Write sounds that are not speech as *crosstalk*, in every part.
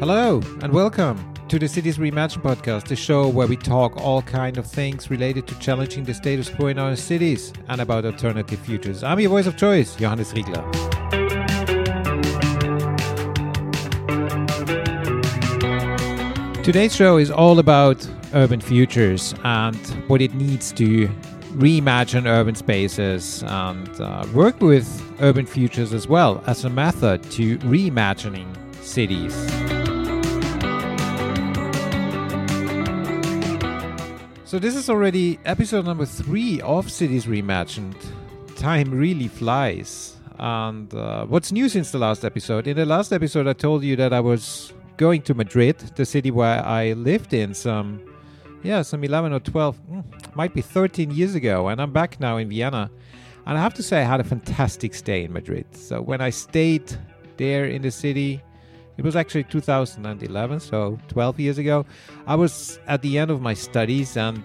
Hello and welcome to the Cities Reimagined podcast, the show where we talk all kind of things related to challenging the status quo in our cities and about alternative futures. I'm your voice of choice, Johannes Riegler. Today's show is all about urban futures and what it needs to reimagine urban spaces and uh, work with urban futures as well as a method to reimagining cities. So this is already episode number three of Cities Reimagined. Time really flies. And uh, what's new since the last episode? In the last episode, I told you that I was going to Madrid, the city where I lived in some, yeah, some 11 or 12, mm, might be 13 years ago. And I'm back now in Vienna. And I have to say, I had a fantastic stay in Madrid. So when I stayed there in the city, it was actually 2011, so 12 years ago. I was at the end of my studies and,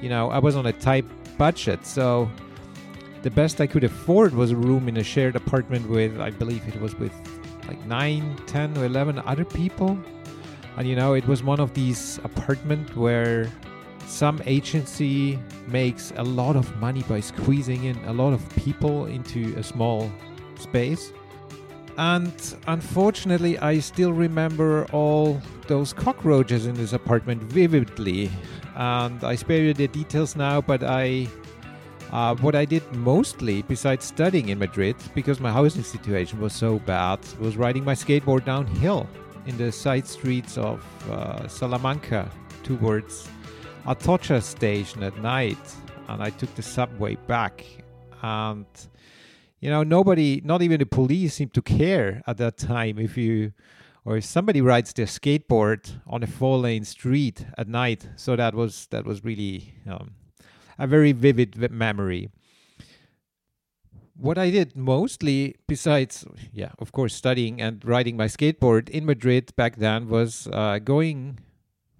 you know, I was on a tight budget. So the best I could afford was a room in a shared apartment with, I believe it was with like 9, 10, or 11 other people. And, you know, it was one of these apartments where some agency makes a lot of money by squeezing in a lot of people into a small space. And unfortunately, I still remember all those cockroaches in this apartment vividly. And I spare you the details now, but I. Uh, what I did mostly, besides studying in Madrid, because my housing situation was so bad, was riding my skateboard downhill in the side streets of uh, Salamanca towards Atocha station at night. And I took the subway back. And you know nobody not even the police seemed to care at that time if you or if somebody rides their skateboard on a four lane street at night so that was that was really um, a very vivid memory what i did mostly besides yeah of course studying and riding my skateboard in madrid back then was uh, going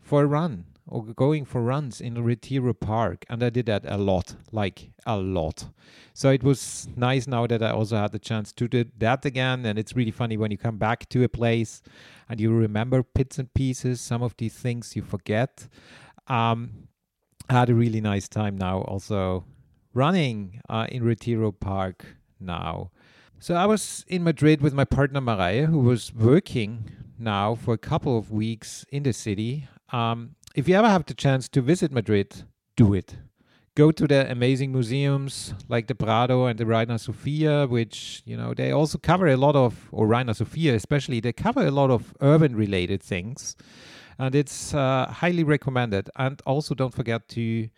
for a run or going for runs in Retiro Park, and I did that a lot, like a lot. So it was nice now that I also had the chance to do that again, and it's really funny when you come back to a place and you remember bits and pieces, some of these things you forget. Um, I had a really nice time now, also running uh, in Retiro Park now. So I was in Madrid with my partner Maria, who was working now for a couple of weeks in the city. Um, if you ever have the chance to visit Madrid, do it. Go to the amazing museums like the Prado and the Reina Sofia, which, you know, they also cover a lot of, or Reina Sofia especially, they cover a lot of urban related things. And it's uh, highly recommended. And also don't forget to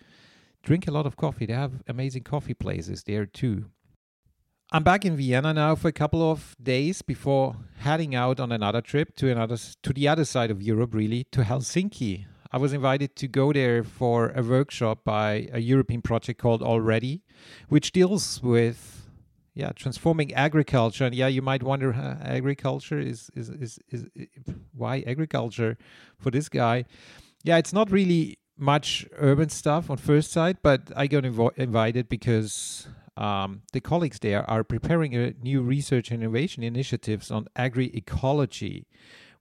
drink a lot of coffee. They have amazing coffee places there too. I'm back in Vienna now for a couple of days before heading out on another trip to another to the other side of Europe, really, to Helsinki. I was invited to go there for a workshop by a European project called ALL-Ready, which deals with yeah transforming agriculture. And yeah, you might wonder, huh, agriculture is, is is is why agriculture for this guy? Yeah, it's not really much urban stuff on first sight, but I got inv- invited because um, the colleagues there are preparing a new research and innovation initiatives on agri-ecology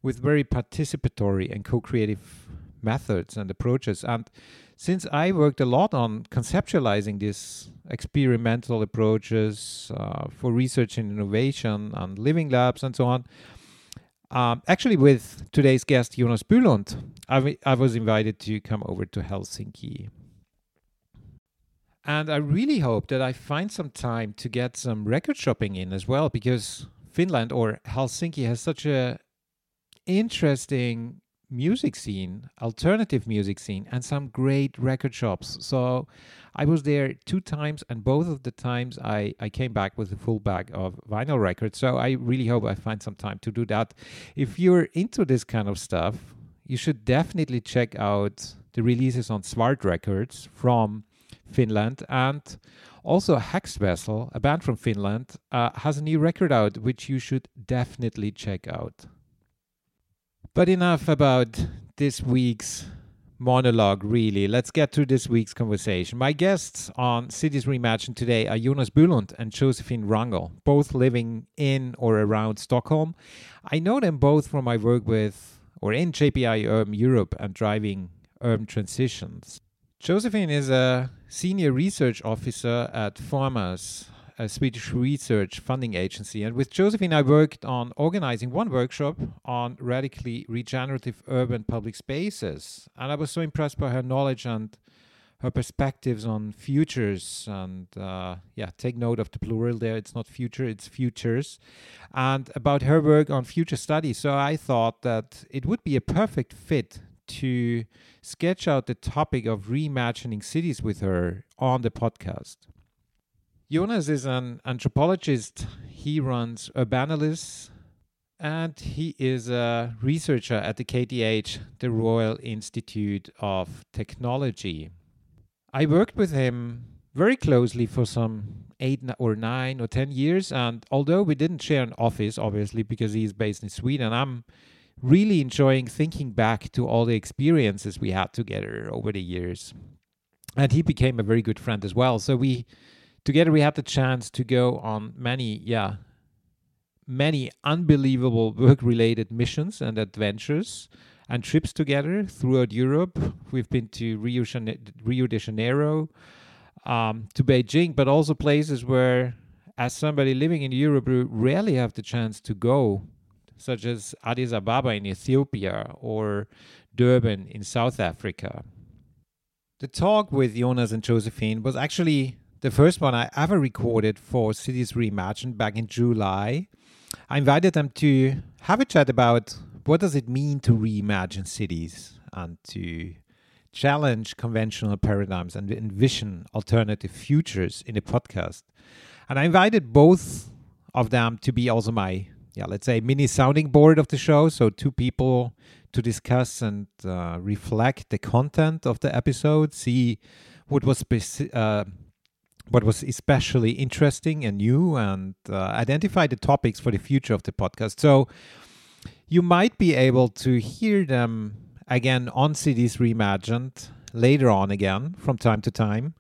with very participatory and co-creative methods and approaches. And since I worked a lot on conceptualizing these experimental approaches uh, for research and innovation and living labs and so on, um, actually, with today's guest Jonas Bylund, I, w- I was invited to come over to Helsinki. And I really hope that I find some time to get some record shopping in as well, because Finland or Helsinki has such a interesting music scene, alternative music scene, and some great record shops. So I was there two times, and both of the times I, I came back with a full bag of vinyl records. So I really hope I find some time to do that. If you're into this kind of stuff, you should definitely check out the releases on Svart Records from Finland and also Hexvessel, a band from Finland, uh, has a new record out which you should definitely check out. But enough about this week's monologue, really. Let's get to this week's conversation. My guests on Cities Reimagined today are Jonas Bylund and Josefin Wangel, both living in or around Stockholm. I know them both from my work with or in JPI Urban Europe and driving urban transitions. Josefin is a senior research officer at Formas, a Swedish research funding agency. And with Josefin, I worked on organizing one workshop on radically regenerative urban public spaces. And I was so impressed by her knowledge and her perspectives on futures. And uh, yeah, take note of the plural there. It's not future, it's futures. And about her work on future studies. So I thought that it would be a perfect fit to sketch out the topic of reimagining cities with her on the podcast. Jonas is an anthropologist. He runs Urbanalys and he is a researcher at the KTH, the Royal Institute of Technology. I worked with him very closely for some eight or nine or ten years, and although we didn't share an office, obviously, because he's based in Sweden, I'm really enjoying thinking back to all the experiences we had together over the years. And he became a very good friend as well. So we together we had the chance to go on many, yeah, many unbelievable work related missions and adventures and trips together throughout Europe. We've been to Rio, Rio de Janeiro, um, to Beijing, but also places where, as somebody living in Europe, we rarely have the chance to go such as Addis Ababa in Ethiopia or Durban in South Africa. The talk with Jonas and Josefin was actually the first one I ever recorded for Cities Reimagined back in July. I invited them to have a chat about what does it mean to reimagine cities and to challenge conventional paradigms and envision alternative futures in a podcast. And I invited both of them to be also my yeah, let's say mini sounding board of the show. So two people to discuss and uh, reflect the content of the episode, see what was speci- uh, what was especially interesting and new, and uh, identify the topics for the future of the podcast. So you might be able to hear them again on Cities Reimagined later on again from time to time.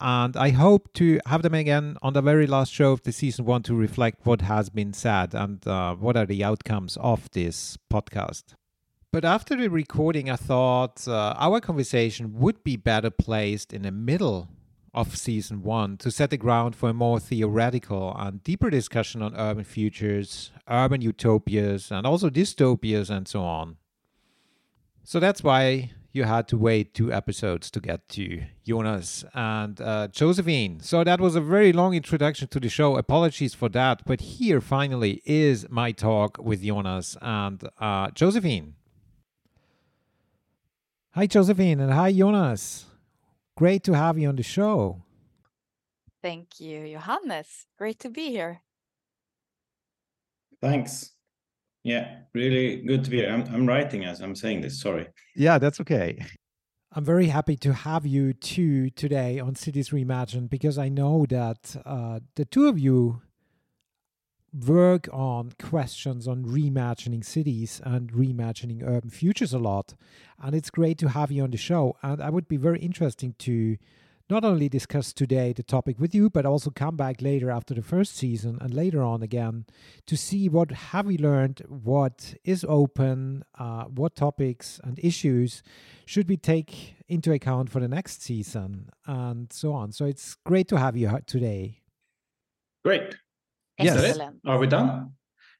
And I hope to have them again on the very last show of the season one to reflect what has been said and uh, what are the outcomes of this podcast. But after the recording, I thought uh, our conversation would be better placed in the middle of season one to set the ground for a more theoretical and deeper discussion on urban futures, urban utopias, and also dystopias, and so on. So that's why you had to wait two episodes to get to Jonas and uh, Josefin. So that was a very long introduction to the show. Apologies for that. But here finally is my talk with Jonas and uh, Josefin. Hi, Josefin, and hi, Jonas. Great to have you on the show. Thank you, Johannes. Great to be here. Thanks. Yeah, really good to be here. I'm, I'm writing as I'm saying this. Sorry. Yeah, that's okay. I'm very happy to have you two today on Cities Reimagined because I know that uh, the two of you work on questions on reimagining cities and reimagining urban futures a lot. And it's great to have you on the show. And I would be very interesting to not only discuss today the topic with you, but also come back later after the first season and later on again to see what have we learned, what is open, uh, what topics and issues should we take into account for the next season, and so on. So it's great to have you today. Great. Yes. Are we done?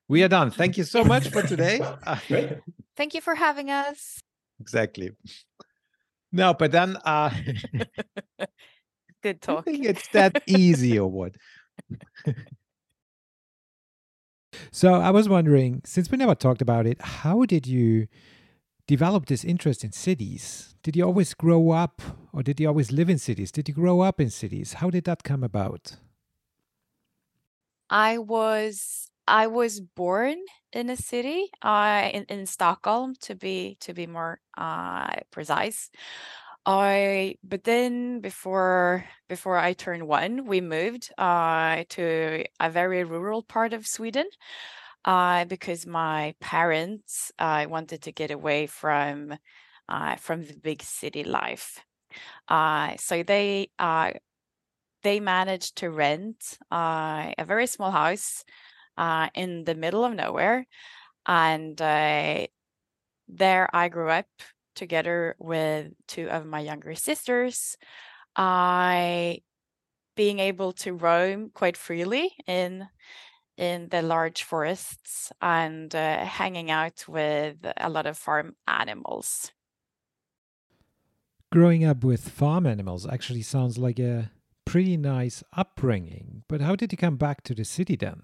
We are done. Thank you so much for today. *laughs* *laughs* Thank you for having us. Exactly. No, but then uh *laughs* good talk. I think it's that easy or what? so I was wondering, since we never talked about it, how did you develop this interest in cities? Did you always grow up or did you always live in cities? Did you grow up in cities? How did that come about? I was I was born in a city, uh, in, in Stockholm to be to be more uh, precise. I but then before before I turned one, we moved uh, to a very rural part of Sweden uh, because my parents uh, wanted to get away from uh, from the big city life. Uh, so they uh, they managed to rent uh, a very small house uh, in the middle of nowhere, and uh, there I grew up together with two of my younger sisters. I being able to roam quite freely in in the large forests and uh, hanging out with a lot of farm animals. Growing up with farm animals actually sounds like a pretty nice upbringing. But how did you come back to the city then?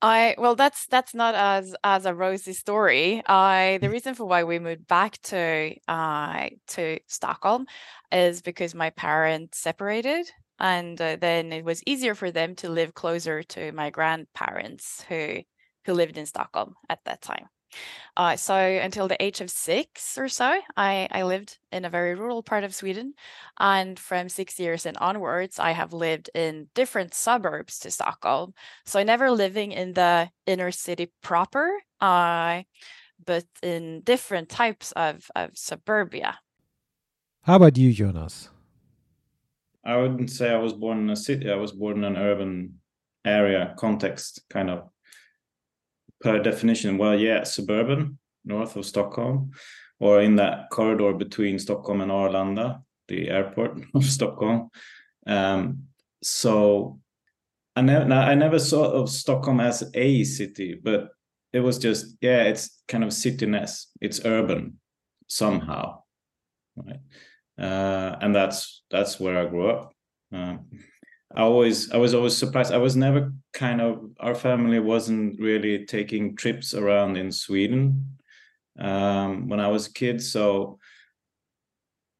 I well, that's that's not as as a rosy story. I the mm. reason for why we moved back to uh to Stockholm is because my parents separated and uh, then it was easier for them to live closer to my grandparents who who lived in Stockholm at that time. Uh, so until the age of six or so, I, I lived in a very rural part of Sweden. And from six years and onwards, I have lived in different suburbs to Stockholm. So never living in the inner city proper, uh, but in different types of, of suburbia. How about you, Jonas? I wouldn't say I was born in a city. I was born in an urban area context, kind of. Per definition, well, yeah, suburban, north of Stockholm, or in that corridor between Stockholm and Arlanda, the airport *laughs* of Stockholm. Um, so I never, I never saw of Stockholm as a city, but it was just, yeah, it's kind of cityness. It's urban somehow, right? uh, and that's that's where I grew up. Uh, I always I was always surprised. I was never kind of our family wasn't really taking trips around in Sweden um, when I was a kid. So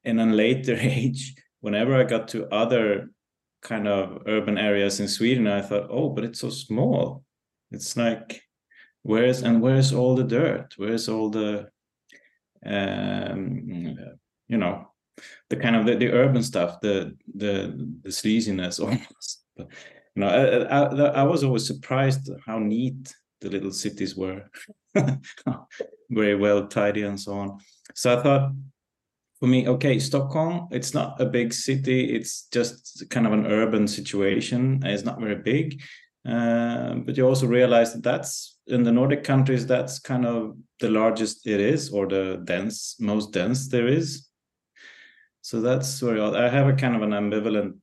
in a later *laughs* age, whenever I got to other kind of urban areas in Sweden, I thought, oh, but it's so small. It's like where's and where's all the dirt? Where's all the um, you know the kind of the, the urban stuff, the the the sleaziness *laughs* almost. But, you know, I, I, I was always surprised how neat the little cities were, *laughs* very well tidy and so on. So I thought, for me, okay, Stockholm, it's not a big city. It's just kind of an urban situation. It's not very big. Uh, but you also realize that that's in the Nordic countries, that's kind of the largest it is, or the dense, most dense there is so that's where I have a kind of an ambivalent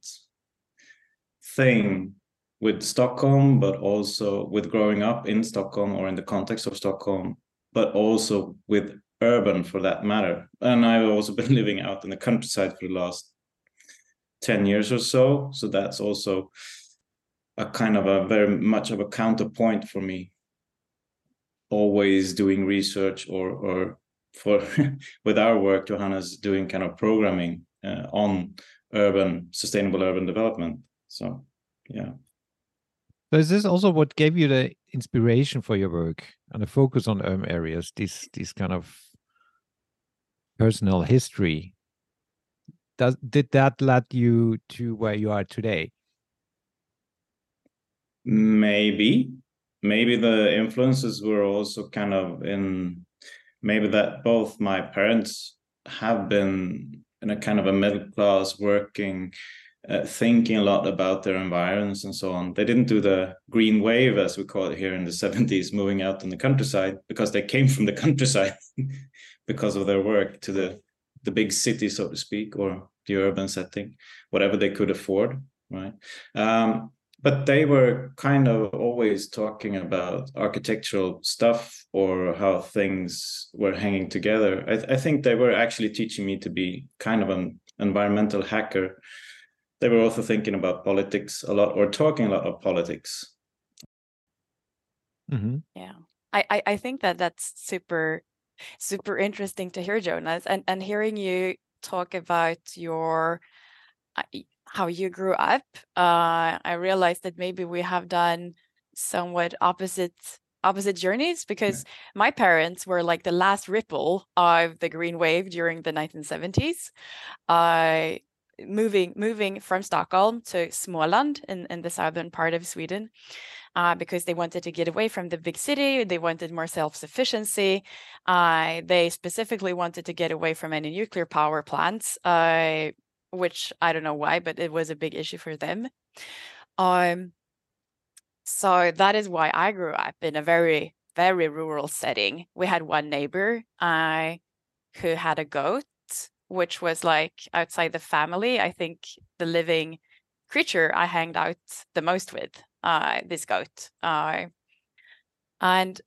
thing with Stockholm, but also with growing up in Stockholm or in the context of Stockholm, but also with urban for that matter. And I've also been *laughs* living out in the countryside for the last 10 years or so. So that's also a kind of a very much of a counterpoint for me. Always doing research or or for *laughs* with our work, Johannes doing kind of programming uh, on urban sustainable urban development. So yeah. So is this also what gave you the inspiration for your work and the focus on urban areas? This this kind of personal history. Does did that lead you to where you are today? Maybe, maybe the influences were also kind of in maybe that both my parents have been in a kind of a middle class working uh, thinking a lot about their environments and so on. They didn't do the green wave as we call it here in the 70s moving out in the countryside because they came from the countryside *laughs* because of their work to the the big city so to speak or the urban setting whatever they could afford right? Um, but they were kind of always talking about architectural stuff or how things were hanging together. I, th- I, think they were actually teaching me to be kind of an environmental hacker. They were also thinking about politics a lot or talking a lot of politics. Mm-hmm. Yeah, I, I think that that's super super interesting to hear, Jonas, and and hearing you talk about your how you grew up, uh, I realized that maybe we have done somewhat opposite opposite journeys because yeah. my parents were like the last ripple of the green wave during the 1970s. Uh, moving moving from Stockholm to Småland in, in the southern part of Sweden uh, because they wanted to get away from the big city. They wanted more self-sufficiency. Uh, they specifically wanted to get away from any nuclear power plants, uh, which I don't know why, but it was a big issue for them. Um, so that is why I grew up in a very, very rural setting. We had one neighbor uh, who had a goat, which was like outside the family. I think the living creature I hanged out the most with, uh, this goat. Uh, and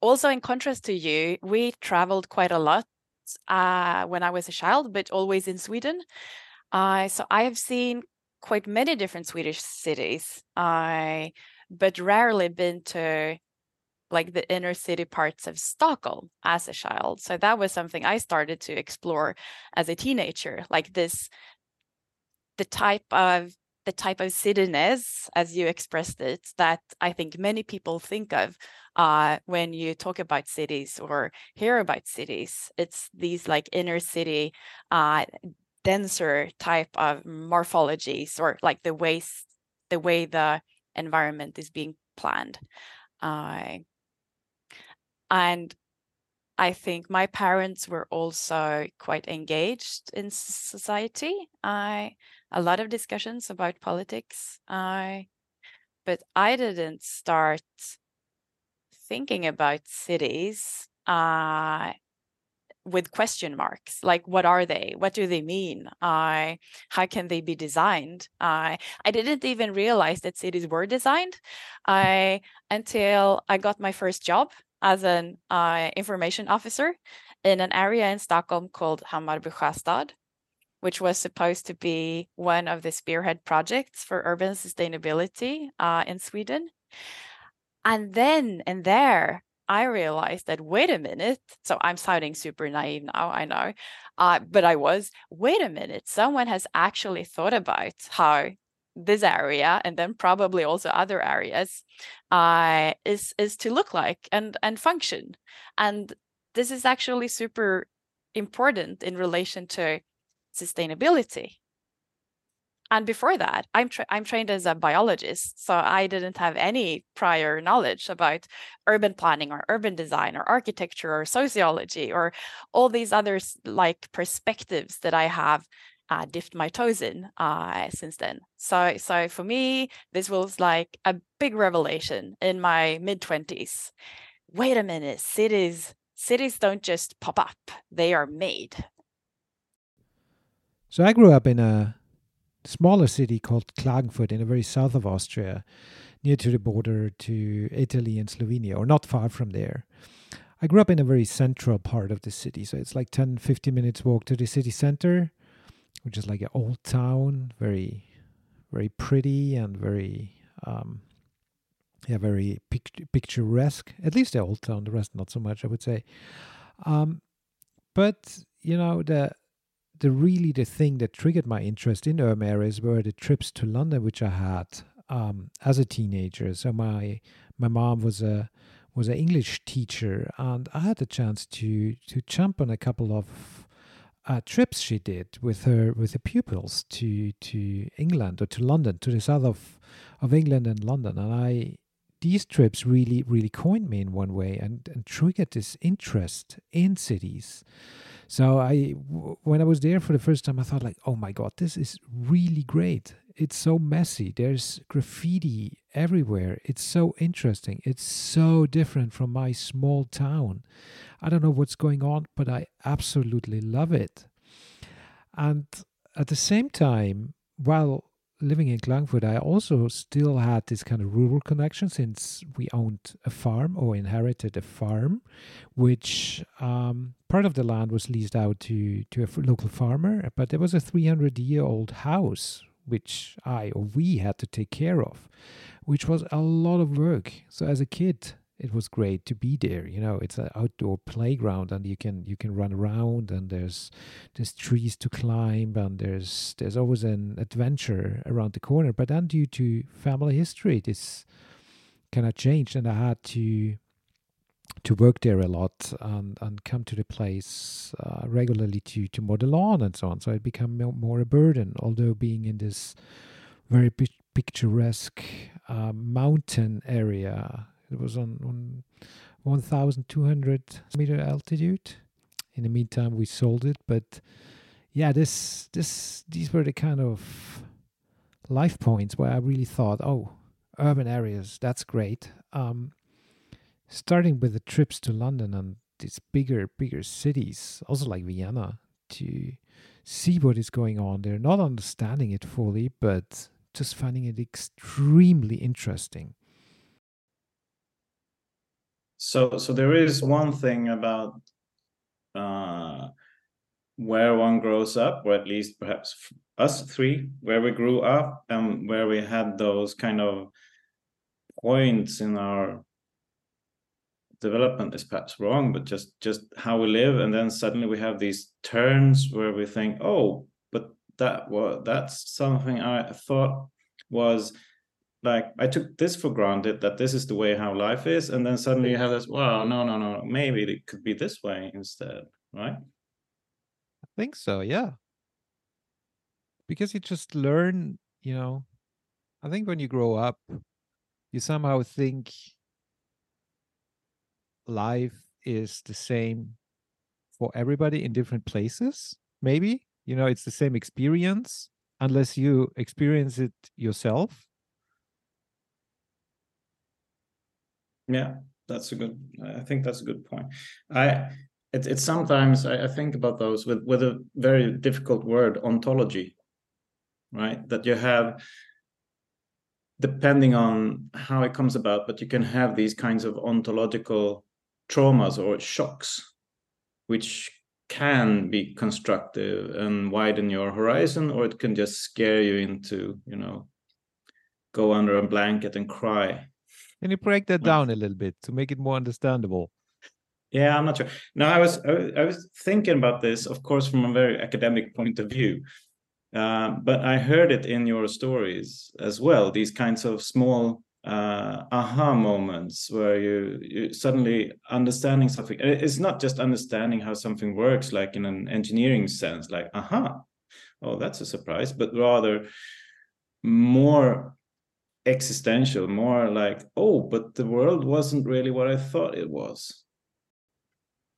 also, in contrast to you, we traveled quite a lot uh, when I was a child, but always in Sweden. Uh, so I have seen quite many different Swedish cities, I but rarely been to like the inner city parts of Stockholm as a child. So that was something I started to explore as a teenager, like this the type of the type of cityness, as you expressed it, that I think many people think of uh, when you talk about cities or hear about cities. It's these like inner city uh, denser type of morphologies or like the ways the way the environment is being planned uh, and i think my parents were also quite engaged in society i a lot of discussions about politics i but i didn't start thinking about cities uh, with question marks like what are they? What do they mean? Uh, how can they be designed? Uh, i didn't even realize that cities were designed uh, until i got my first job as an uh, information officer in an area in stockholm called hammarby sjöstad which was supposed to be one of the spearhead projects for urban sustainability uh, in sweden and then and there I realized that wait a minute. So I'm sounding super naive now, I know, uh, but I was. Wait a minute. Someone has actually thought about how this area and then probably also other areas uh, is is to look like and and function. And this is actually super important in relation to sustainability. And before that i'm tra- i'm trained as a biologist so i didn't have any prior knowledge about urban planning or urban design or architecture or sociology or all these other like perspectives that i have uh, dipped my toes in uh, since then. So so for me this was like a big revelation in my mid 20s wait a minute cities cities don't just pop up they are made so i grew up in a smaller city called Klagenfurt in the very south of Austria, near to the border to Italy and Slovenia, or not far from there. I grew up in a very central part of the city, so it's like 10 15 minutes walk to the city center, which is like an old town, very very pretty and very um, yeah, very pict- picturesque. At least the old town, the rest not so much, I would say. Um, but you know the the really the thing that triggered my interest in urban areas were the trips to London, which I had um, as a teenager. So my my mom was a was an English teacher, and I had the chance to to jump on a couple of uh, trips she did with her with the pupils to to England or to London, to the south of of England and London, and I these trips really really coined me in one way and, and triggered this interest in cities so I, when I was there for the first time, I thought like, oh my god, this is really great. It's so messy. There's graffiti everywhere. It's so interesting. It's so different from my small town. I don't know what's going on, but I absolutely love it. And at the same time, while living in Klagenfurt, I also still had this kind of rural connection since we owned a farm or inherited a farm, which um, part of the land was leased out to, to a local farmer, but there was a 300 year old house which I or we had to take care of, which was a lot of work. So as a kid, it was great to be there. You know, it's an outdoor playground, and you can you can run around, and there's there's trees to climb, and there's there's always an adventure around the corner. But then, due to family history, this kind of changed, and I had to to work there a lot and, and come to the place uh, regularly to, to mow the lawn and so on. So it became more, more a burden, although being in this very picturesque uh, mountain area. It was on, on 1,200 meter altitude. In the meantime, we sold it, but yeah, this this these were the kind of life points where I really thought, oh, urban areas, that's great. Um, starting with the trips to London and these bigger, bigger cities, also like Vienna, to see what is going on there, not understanding it fully, but just finding it extremely interesting. So, so there is one thing about uh, where one grows up, or at least perhaps us three, where we grew up and where we had those kind of points in our development is perhaps wrong, but just just how we live, and then suddenly we have these turns where we think, oh, but that was that's something I thought was like I took this for granted that this is the way how life is, and then suddenly you have this, well, no, no, no, maybe it could be this way instead, right? I think so, yeah. Because you just learn, you know, I think when you grow up, you somehow think life is the same for everybody in different places maybe you know it's the same experience unless you experience it yourself yeah that's a good i think that's a good point i it's it's sometimes I, I think about those with with a very difficult word ontology right that you have depending on how it comes about but you can have these kinds of ontological traumas or shocks, which can be constructive and widen your horizon, or it can just scare you into, you know, go under a blanket and cry. Can you break that down a little bit to make it more understandable? Yeah, I'm not sure. No, I was I was thinking about this, of course, from a very academic point of view, uh, but I heard it in your stories as well. These kinds of small uh, aha moments where you, you suddenly understanding something. It's not just understanding how something works, like in an engineering sense, like aha, oh that's a surprise, but rather more existential, more like oh, but the world wasn't really what I thought it was.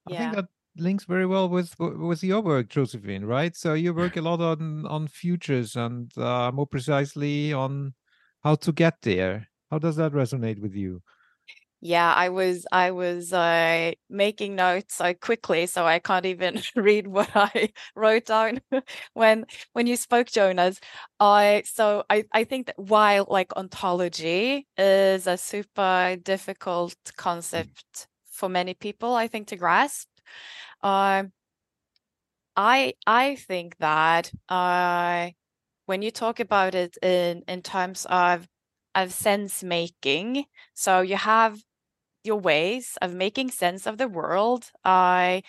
Yeah. I think that links very well with with your work, Josefin. Right? So you work a lot on on futures and uh, more precisely on how to get there how does that resonate with you? Yeah, I was I was uh, making notes so quickly, so I can't even *laughs* read what I *laughs* wrote down *laughs* when when you spoke, Jonas. I so I I think that while like ontology is a super difficult concept for many people, I think to grasp. Uh, I I think that uh, when you talk about it in in terms of of sense making. So you have your ways of making sense of the world uh,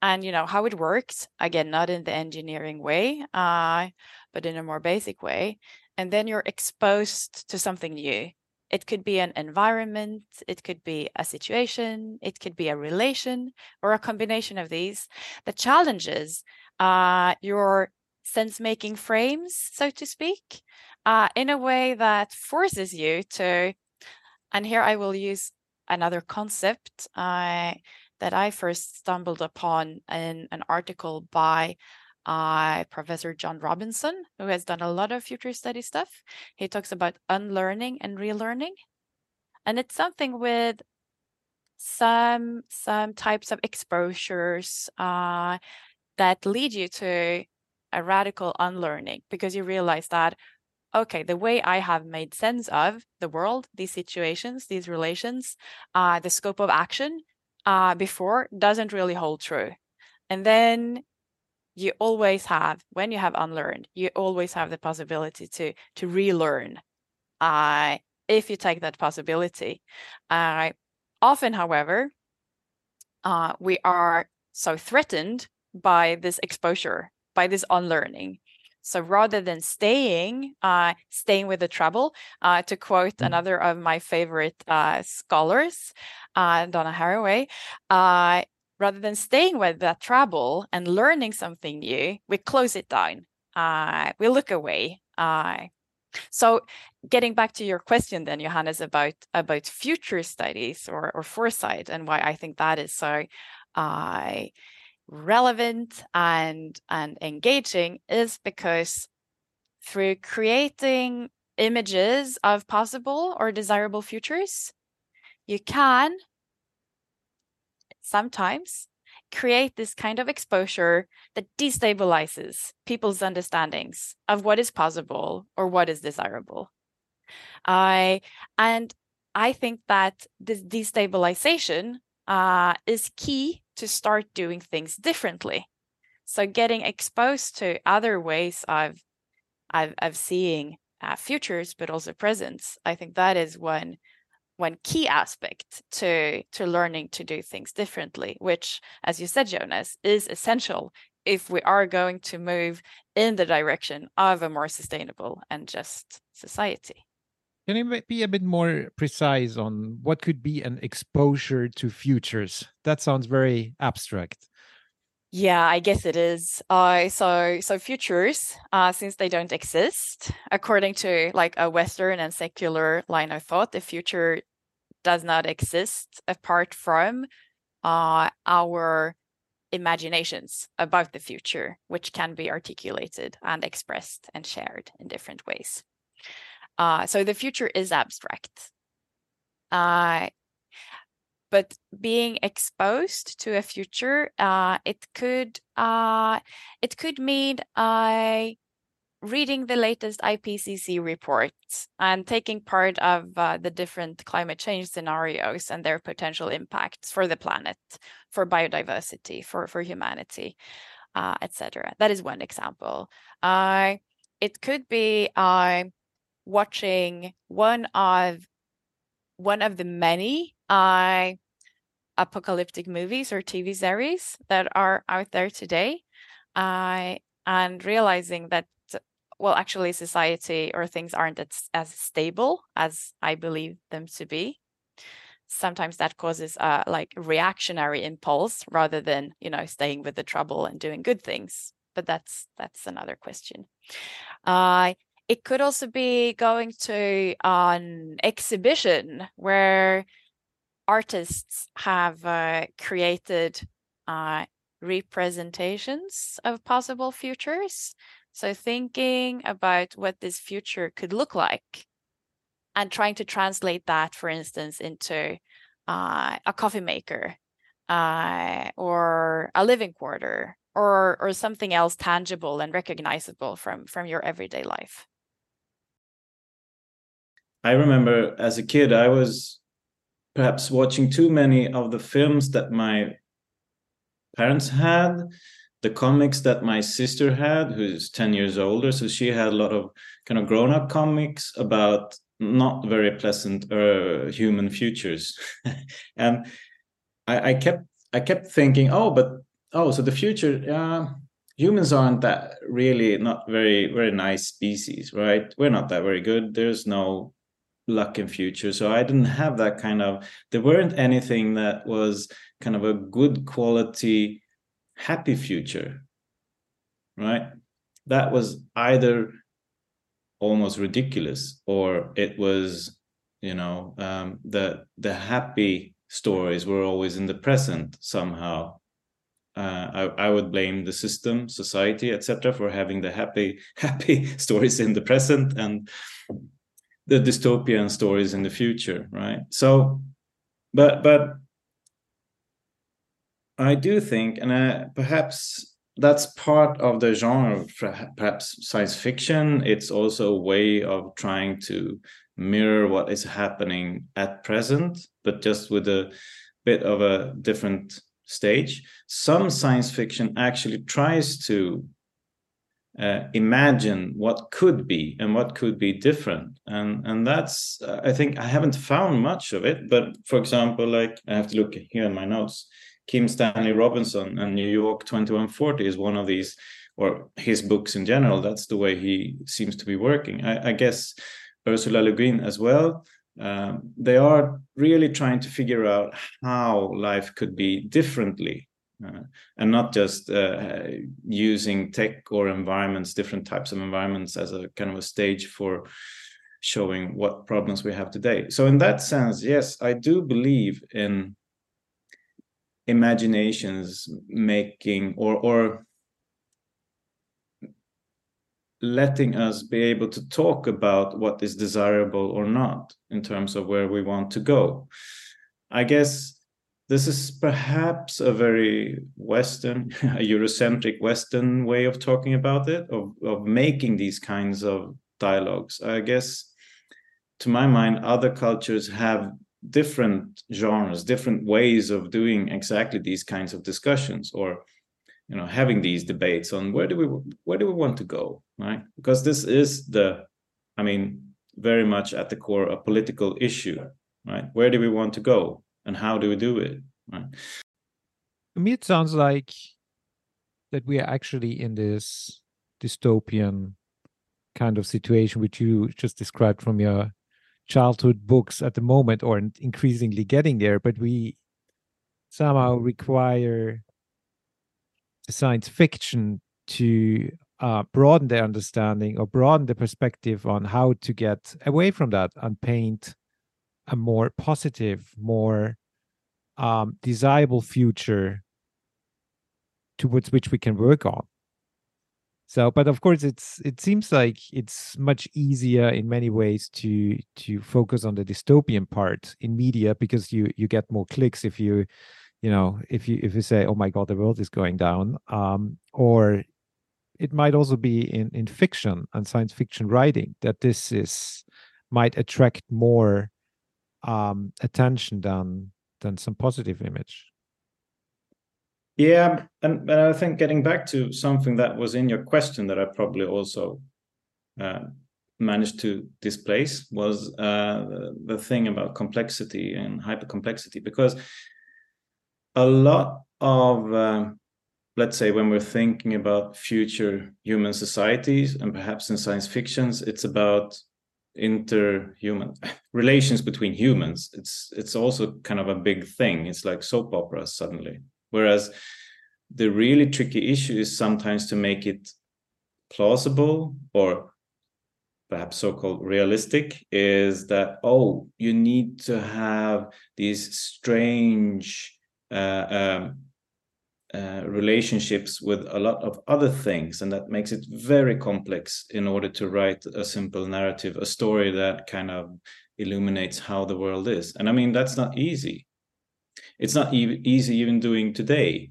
and you know how it works again not in the engineering way uh, but in a more basic way and then you're exposed to something new. It could be an environment it could be a situation it could be a relation or a combination of these. That challenges uh, your sense making frames so to speak uh, in a way that forces you to, and here I will use another concept uh, that I first stumbled upon in an article by uh, Professor John Robinson, who has done a lot of future study stuff. He talks about unlearning and relearning. And it's something with some some types of exposures uh, that lead you to a radical unlearning because you realize that okay, the way I have made sense of the world, these situations, these relations, uh, the scope of action uh, before doesn't really hold true. And then you always have, when you have unlearned, you always have the possibility to to relearn. Uh, if you take that possibility. Uh, often, however, uh, we are so threatened by this exposure, by this unlearning, So rather than staying, uh, staying with the trouble, uh, to quote mm. another of my favorite uh, scholars, uh, Donna Haraway, uh, rather than staying with that trouble and learning something new, we close it down. Uh, we look away. so getting back to your question then, Johannes, about about future studies or, or foresight and why I think that is so relevant and and engaging is because through creating images of possible or desirable futures you can sometimes create this kind of exposure that destabilizes people's understandings of what is possible or what is desirable. I and i think that this destabilization uh, is key to start doing things differently. So getting exposed to other ways of of, of seeing uh, futures, but also presents, I think that is one one key aspect to to learning to do things differently, which, as you said, Jonas, is essential if we are going to move in the direction of a more sustainable and just society. Can you be a bit more precise on what could be an exposure to futures? That sounds very abstract. Yeah, I guess it is. Uh, so, so futures, uh, since they don't exist, according to like a Western and secular line of thought, the future does not exist apart from uh, our imaginations about the future, which can be articulated and expressed and shared in different ways. Uh, so the future is abstract. Uh, but being exposed to a future, uh, it could uh, it could mean uh, reading the latest IPCC reports and taking part of uh, the different climate change scenarios and their potential impacts for the planet, for biodiversity, for for humanity, uh, etc. That is one example. Uh, it could be uh, watching one of one of the many uh, apocalyptic movies or TV series that are out there today, uh, and realizing that well, actually, society or things aren't as, as stable as I believe them to be. Sometimes that causes a like reactionary impulse rather than you know staying with the trouble and doing good things. But that's that's another question. Uh, it could also be going to an exhibition where artists have uh, created uh, representations of possible futures. So, thinking about what this future could look like and trying to translate that, for instance, into uh, a coffee maker uh, or a living quarter or or something else tangible and recognizable from from your everyday life I remember as a kid, I was perhaps watching too many of the films that my parents had, the comics that my sister had, who's 10 years older. So she had a lot of kind of grown up comics about not very pleasant uh, human futures. *laughs* and I, I, kept I kept thinking, oh, but oh, so the future, uh, humans aren't that really not very very nice species, right? We're not that very good. There's no luck in future. So i didn't have that kind of there weren't anything that was kind of a good quality happy future right? That was either almost ridiculous or it was you know um, the the happy stories were always in the present somehow. Uh, I, I would blame the system society etc for having the happy *laughs* happy stories in the present and the dystopian stories in the future right? So but but i do think and uh, perhaps that's part of the genre perhaps science fiction. It's also a way of trying to mirror what is happening at present but just with a bit of a different stage. Some science fiction actually tries to uh, imagine what could be and what could be different and and that's uh, i think i haven't found much of it but for example like i have to look here in my notes kim stanley robinson and new york 2140 is one of these or his books in general. That's the way he seems to be working. I, I guess Ursula Le Guin as well. Um, they are really trying to figure out how life could be differently uh, and not just uh, using tech or environments, different types of environments as a kind of a stage for showing what problems we have today. So in that sense, yes, I do believe in imaginations making or or letting us be able to talk about what is desirable or not in terms of where we want to go. I guess this is perhaps a very Western, *laughs* a Eurocentric Western way of talking about it, of, of making these kinds of dialogues. I guess, to my mind, other cultures have different genres, different ways of doing exactly these kinds of discussions or you know having these debates on where do we where do we want to go right? Because this is the i mean very much at the core a political issue right? Where do we want to go and how do we do it right? To me it sounds like that we are actually in this dystopian kind of situation which you just described from your childhood books at the moment or increasingly getting there but we somehow require science fiction to uh, broaden their understanding or broaden the perspective on how to get away from that and paint a more positive, more um, desirable future towards which we can work on. So, but of course, it's it seems like it's much easier in many ways to to focus on the dystopian part in media because you you get more clicks if you you know if you if you say oh my god the world is going down um, or it might also be in in fiction and science fiction writing that this is might attract more um, attention than than some positive image. Yeah and, and i think getting back to something that was in your question that i probably also uh, managed to displace was uh, the, thing about complexity and hypercomplexity because a lot of um, let's say when we're thinking about future human societies and perhaps in science fictions it's about interhuman *laughs* relations between humans it's it's also kind of a big thing. It's like soap operas suddenly. Whereas the really tricky issue is sometimes to make it plausible or perhaps so-called realistic is that oh you need to have these strange uh, um, uh, relationships with a lot of other things, and that makes it very complex in order to write a simple narrative, a story that kind of illuminates how the world is. And I mean, that's not easy. It's not e- easy even doing today.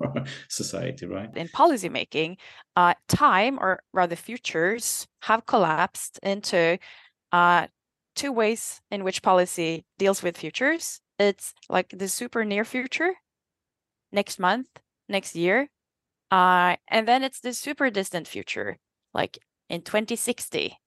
*laughs* society, right? In policymaking, uh, time or rather futures have collapsed into uh, two ways in which policy deals with futures it's like the super near future next month next year uh, and then it's the super distant future like in 2060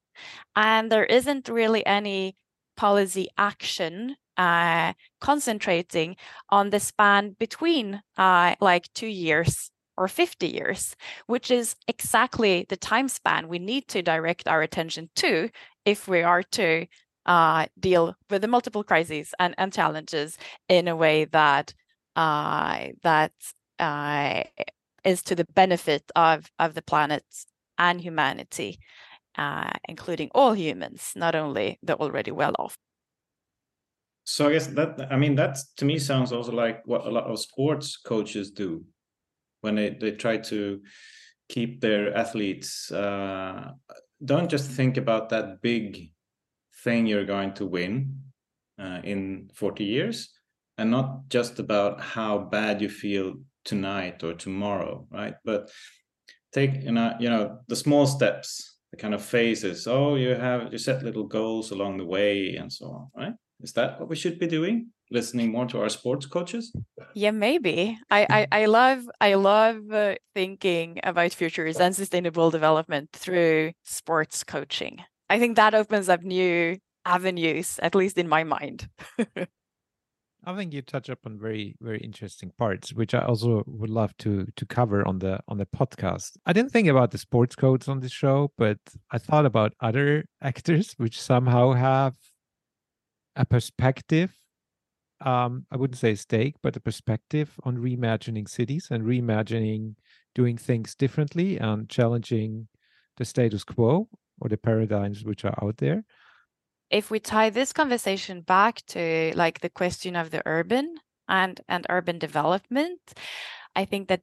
and there isn't really any policy action uh, concentrating on the span between uh, like two years or 50 years, which is exactly the time span we need to direct our attention to if we are to uh, deal with the multiple crises and, and challenges in a way that uh, that uh, is to the benefit of of the planet and humanity, uh, including all humans, not only the already well off. So I guess that I mean that to me sounds also like what a lot of sports coaches do when they, they try to keep their athletes uh, don't just think about that big thing you're going to win uh, in 40 years and not just about how bad you feel tonight or tomorrow right? But take you know you know the small steps the kind of phases. Oh you have you set little goals along the way and so on right? Is that what we should be doing? Listening more to our sports coaches? Yeah maybe. I i, I love i love uh, thinking about futures and sustainable development through sports coaching. I think that opens up new avenues, at least in my mind. *laughs* I think you touch up on very very interesting parts, which I also would love to to cover on the on the podcast. I didn't think about the sports codes on this show, but I thought about other *laughs* actors which somehow have a perspective. Um, I wouldn't say stake, but a perspective on reimagining cities and reimagining doing things differently and challenging the status quo or the paradigms which are out there if we tie this conversation back to like the question of the urban and and urban development i think that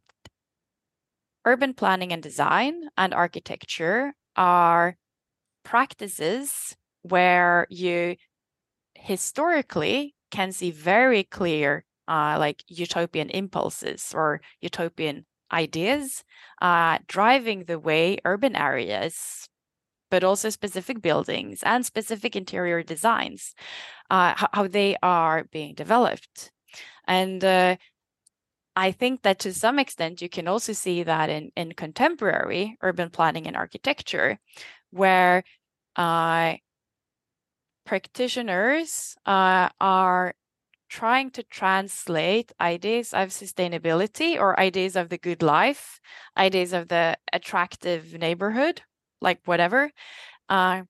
urban planning and design and architecture are practices where you historically can see very clear uh, like utopian impulses or utopian ideas uh, driving the way urban areas but also specific buildings and specific interior designs, uh, how, how, they are being developed. And uh, I think that to some extent, you can also see that in, in contemporary urban planning and architecture, where uh, practitioners uh, are trying to translate ideas of sustainability or ideas of the good life, ideas of the attractive neighborhood like whatever, uh,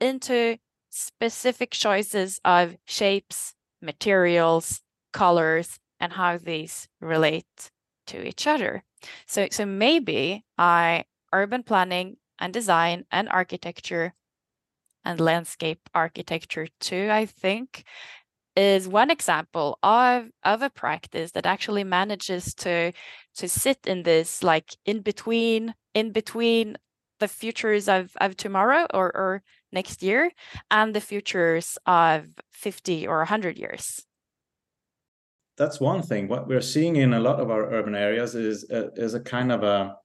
into specific choices of shapes, materials, colors, and how these relate to each other. So, so maybe I urban planning and design and architecture and landscape architecture too, I think, is one example of of a practice that actually manages to to sit in this like in between in between the futures of, of tomorrow or, or next year and the futures of 50 or 100 years. That's one thing. What we're seeing in a lot of our urban areas is a, is a kind of a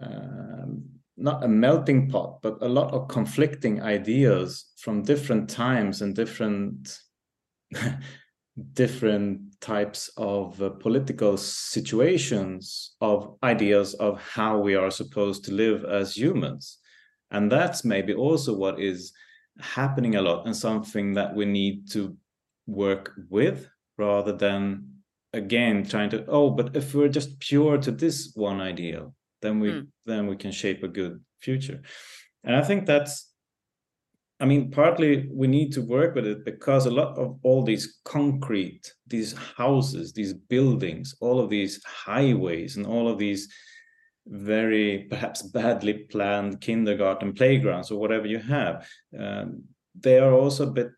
um, not a melting pot but a lot of conflicting ideas from different times and different *laughs* different types of uh, political situations of ideas of how we are supposed to live as humans and that's maybe also what is happening a lot and something that we need to work with rather than again trying to oh but if we're just pure to this one ideal then we mm. then we can shape a good future and i think that's I mean, partly we need to work with it because a lot of all these concrete, these houses, these buildings, all of these highways, and all of these very perhaps badly planned kindergarten playgrounds or whatever you have, um, they are also a bit,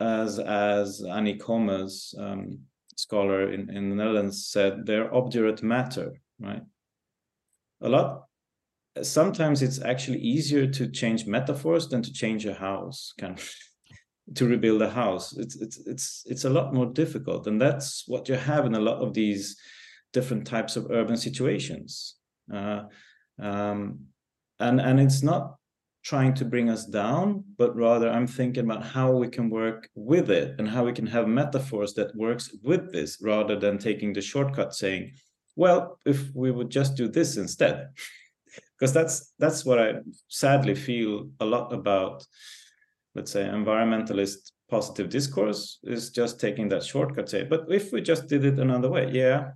as as Anique Hommels, um, scholar in, in the Netherlands, said, they're obdurate matter, right? A lot sometimes it's actually easier to change metaphors than to change a house kind of to rebuild a house. It's it's it's it's a lot more difficult and that's what you have in a lot of these different types of urban situations. Uh, um, and and it's not trying to bring us down but rather i'm thinking about how we can work with it and how we can have metaphors that works with this rather than taking the shortcut saying well if we would just do this instead *laughs* because that's that's what I sadly feel a lot about, let's say, environmentalist positive discourse is just taking that shortcut. Say, but if we just did it another way, yeah,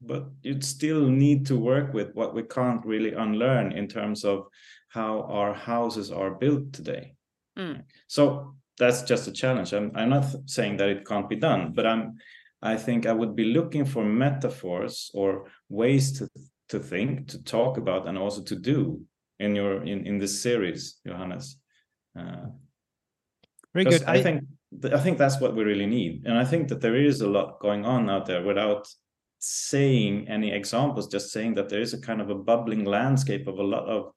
but you'd still need to work with what we can't really unlearn in terms of how our houses are built today. Mm. So that's just a challenge. I'm I'm not saying that it can't be done, but I'm I think I would be looking for metaphors or ways to to think, to talk about, and also to do in your in in this series, Johannes. Uh, Very good. I, I think I think that's what we really need, and I think that there is a lot going on out there without saying any examples, just saying that there is a kind of a bubbling landscape of a lot of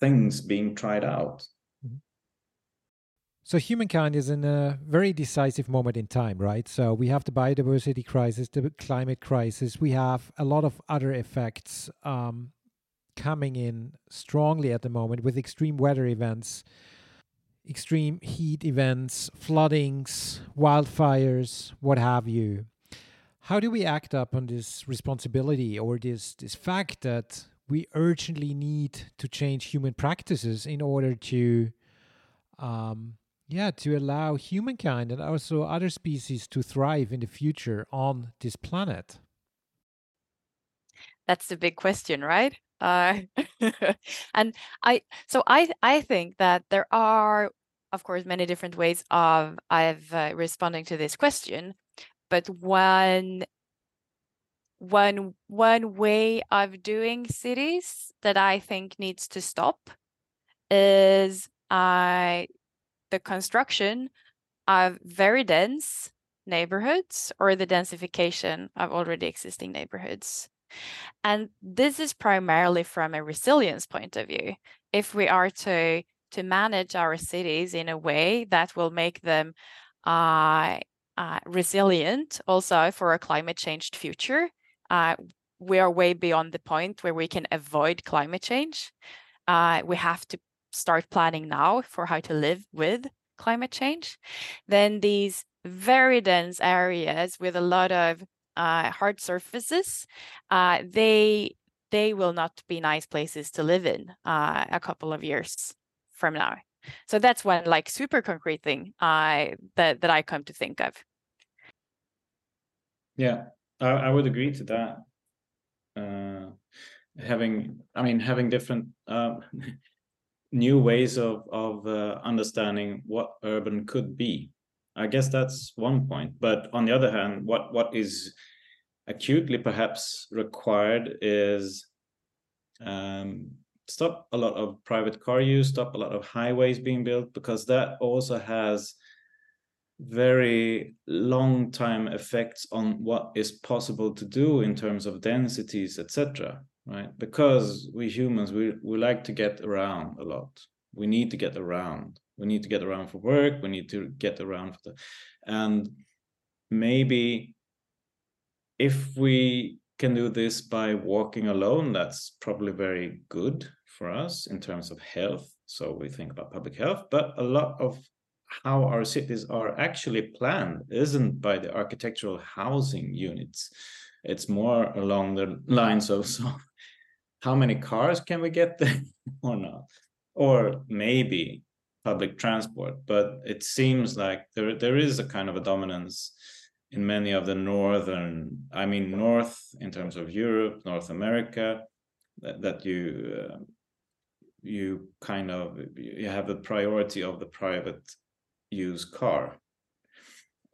things being tried out. So humankind is in a very decisive moment in time, right? So we have the biodiversity crisis, the climate crisis. We have a lot of other effects um, coming in strongly at the moment with extreme weather events, extreme heat events, floodings, wildfires, what have you. How do we act up on this responsibility or this this fact that we urgently need to change human practices in order to um, Yeah, to allow humankind and also other species to thrive in the future on this planet. That's the big question, right? Uh, *laughs* and I so I I think that there are of course many different ways of of uh, responding to this question, but one one one way of doing cities that I think needs to stop is uh, the construction of very dense neighborhoods or the densification of already existing neighborhoods. And this is primarily from a resilience point of view. If we are to to manage our cities in a way that will make them uh, uh, resilient also for a climate changed future, uh, we are way beyond the point where we can avoid climate change. Uh, we have to start planning now for how to live with climate change. Then these very dense areas with a lot of uh, hard surfaces, uh, they they will not be nice places to live in uh, a couple of years from now. So that's one like super concrete thing I that that I come to think of. Yeah, I, I would agree to that. Uh, having, I mean, having different uh, *laughs* new ways of of uh, understanding what urban could be. I guess that's one point. But on the other hand, what what is acutely perhaps required is um, stop a lot of private car use, stop a lot of highways being built, because that also has very long time effects on what is possible to do in terms of densities, etc. Right? Because we humans, we, we like to get around a lot. We need to get around. We need to get around for work. We need to get around for the, and maybe if we can do this by walking alone, that's probably very good for us in terms of health. So we think about public health, but a lot of how our cities are actually planned isn't by the architectural housing units. It's more along the lines of so how many cars can we get there *laughs* or not? Or maybe public transport. But it seems like there there is a kind of a dominance in many of the northern, I mean, north in terms of Europe, North America, that, that you uh, you kind of you have the priority of the private use car.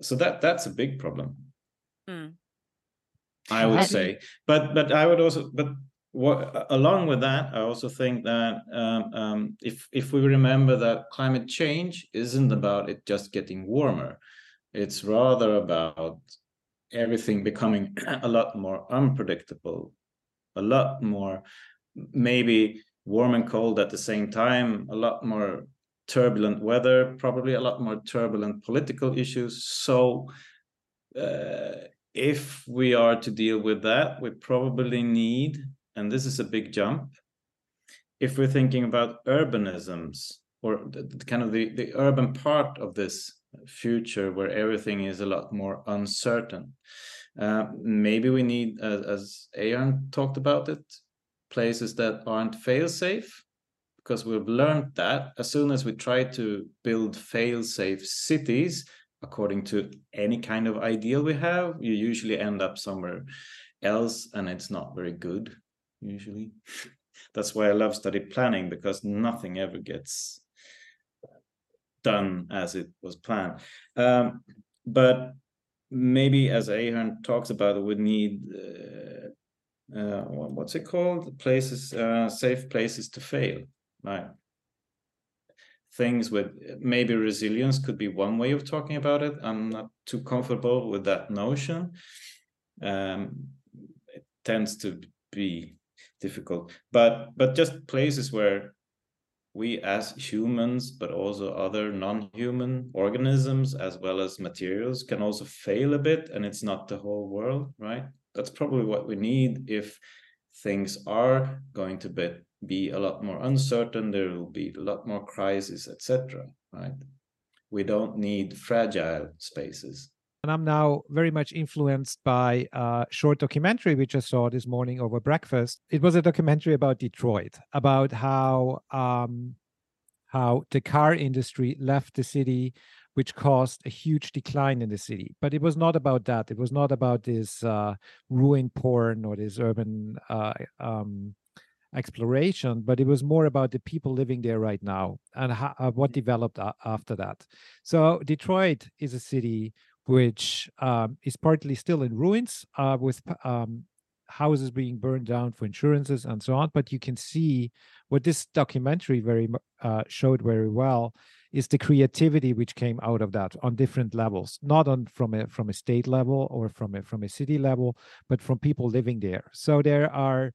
So that that's a big problem. Mm. I would say, but but I would also but what along with that, I also think that um, um, if if we remember that climate change isn't about it just getting warmer, it's rather about everything becoming *clears throat* a lot more unpredictable, a lot more maybe warm and cold at the same time, a lot more turbulent weather, probably a lot more turbulent political issues. So, uh, if we are to deal with that, we probably need, and this is a big jump, if we're thinking about urbanisms or kind of the, the urban part of this future where everything is a lot more uncertain. Uh, maybe we need, uh, as Ahern talked about it, places that aren't fail safe, because we've learned that as soon as we try to build fail safe cities, according to any kind of ideal we have, you usually end up somewhere else and it's not very good, usually. *laughs* That's why I love study planning because nothing ever gets done as it was planned. Um, but maybe as Ahern talks about we need uh, uh, what's it called? Places, uh, safe places to fail. Right. Things with maybe resilience could be one way of talking about it. I'm not too comfortable with that notion. Um, it tends to be difficult, but but just places where we as humans, but also other non-human organisms as well as materials can also fail a bit and it's not the whole world, right? That's probably what we need if things are going to be, be a lot more uncertain, there will be a lot more crisis, etc. Right? We don't need fragile spaces. And I'm now very much influenced by a short documentary which I saw this morning over breakfast. It was a documentary about Detroit, about how um, how the car industry left the city which caused a huge decline in the city. But it was not about that. It was not about this uh, ruin porn or this urban uh, um, exploration, but it was more about the people living there right now and how, uh, what developed after that. So Detroit is a city which um, is partly still in ruins uh, with um, houses being burned down for insurances and so on. But you can see what this documentary very uh, showed very well is the creativity which came out of that on different levels, not on from a from a state level or from a from a city level, but from people living there. So there are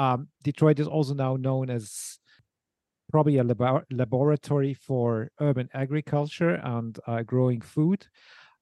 um, Detroit is also now known as probably a lab- laboratory for urban agriculture and uh, growing food.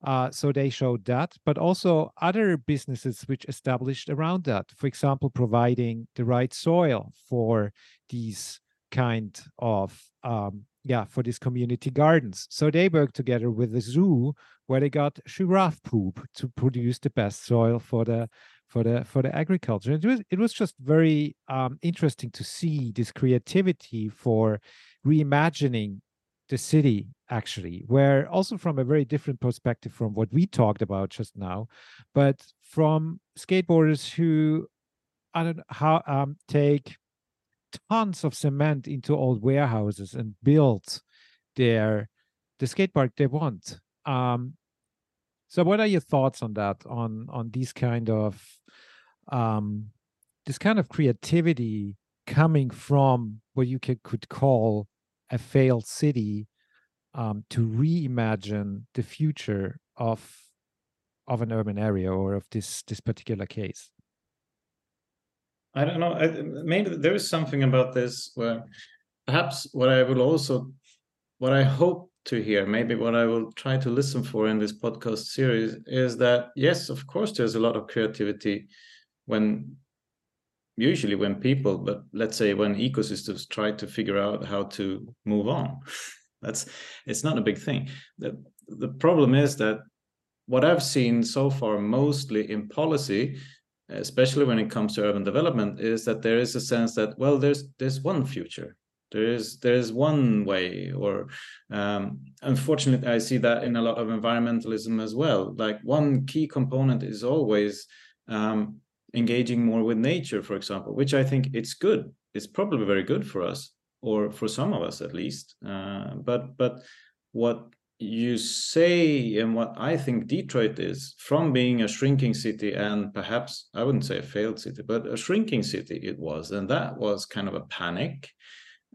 Uh, so they showed that, but also other businesses which established around that. For example, providing the right soil for these kind of um, yeah for these community gardens. So they worked together with the zoo where they got giraffe poop to produce the best soil for the for the for the agriculture. It was it was just very um, interesting to see this creativity for reimagining the city actually where also from a very different perspective from what we talked about just now but from skateboarders who i don't know how um, take tons of cement into old warehouses and build their the skate park they want um, so what are your thoughts on that on on these kind of um, this kind of creativity coming from what you could, could call a failed city um, to reimagine the future of of an urban area or of this this particular case? I don't know I, maybe there is something about this where perhaps what i will also what i hope to hear maybe what i will try to listen for in this podcast series is that yes of course there's a lot of creativity when usually when people but let's say when ecosystems try to figure out how to move on *laughs* that's it's not a big thing. The, the problem is that what i've seen so far mostly in policy especially when it comes to urban development is that there is a sense that well there's there's one future. There is there's one way or um, unfortunately i see that in a lot of environmentalism as well. Like one key component is always um, engaging more with nature, for example, which I think it's good. It's probably very good for us, or for some of us at least. Uh, but but what you say and what I think Detroit is, from being a shrinking city and perhaps I wouldn't say a failed city, but a shrinking city it was, and that was kind of a panic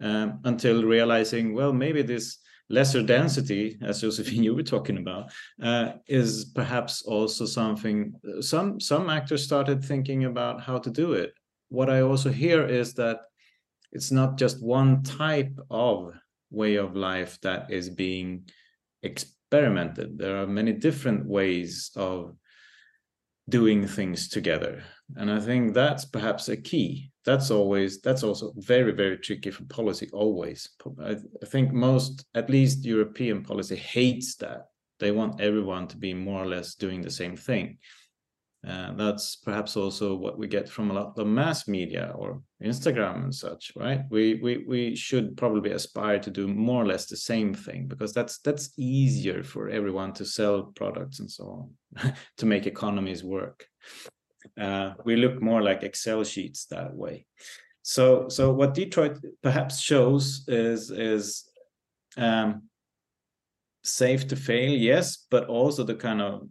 um, until realizing, well, maybe this lesser density, as Josefin *laughs* you were talking about, uh, is perhaps also something. Some some actors started thinking about how to do it. What I also hear is that it's not just one type of way of life that is being experimented. There are many different ways of doing things together, and I think that's perhaps a key that's always that's also very very tricky for policy always. I, I, think most at least european policy hates that. They want everyone to be more or less doing the same thing. Uh, that's perhaps also what we get from a lot of mass media or instagram and such right? We we we should probably aspire to do more or less the same thing because that's that's easier for everyone to sell products and so on *laughs* to make economies work uh, we look more like Excel sheets that way. So, so what Detroit perhaps shows is is um, safe to fail, yes, but also the kind of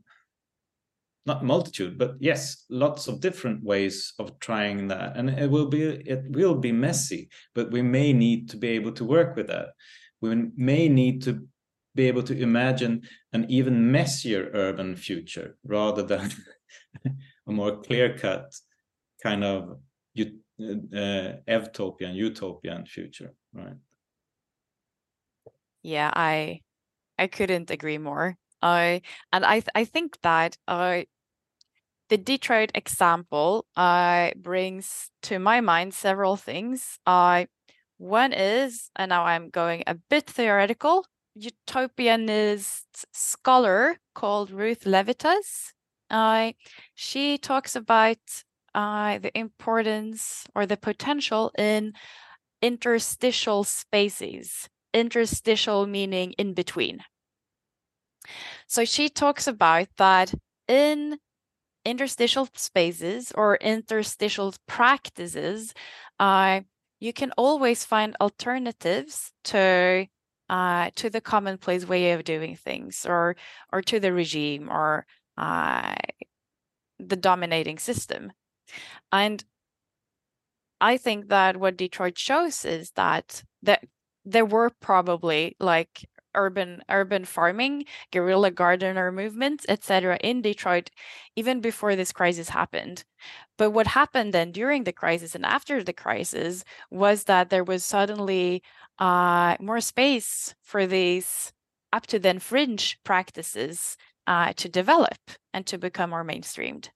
not multitude, but yes, lots of different ways of trying that, and it will be it will be messy, but we may need to be able to work with that. We may need to be able to imagine an even messier urban future rather than *laughs* a more clear cut kind of uh, evtopian utopian future right? Yeah i i couldn't agree more. I and i i think that uh the detroit example uh brings to my mind several things. Uh one is and now i'm going a bit theoretical utopianist scholar called ruth levitas uh, she talks about uh, the importance or the potential in interstitial spaces. interstitial meaning in between. So she talks about that in interstitial spaces or interstitial practices, uh, you can always find alternatives to uh, to the commonplace way of doing things, or or to the regime, or uh, the dominating system. And I think that what Detroit shows is that that there were probably like urban urban farming, guerrilla gardener movements, etc. in Detroit even before this crisis happened. But what happened then during the crisis and after the crisis was that there was suddenly uh, more space for these up to then fringe practices uh, to develop and to become more mainstreamed.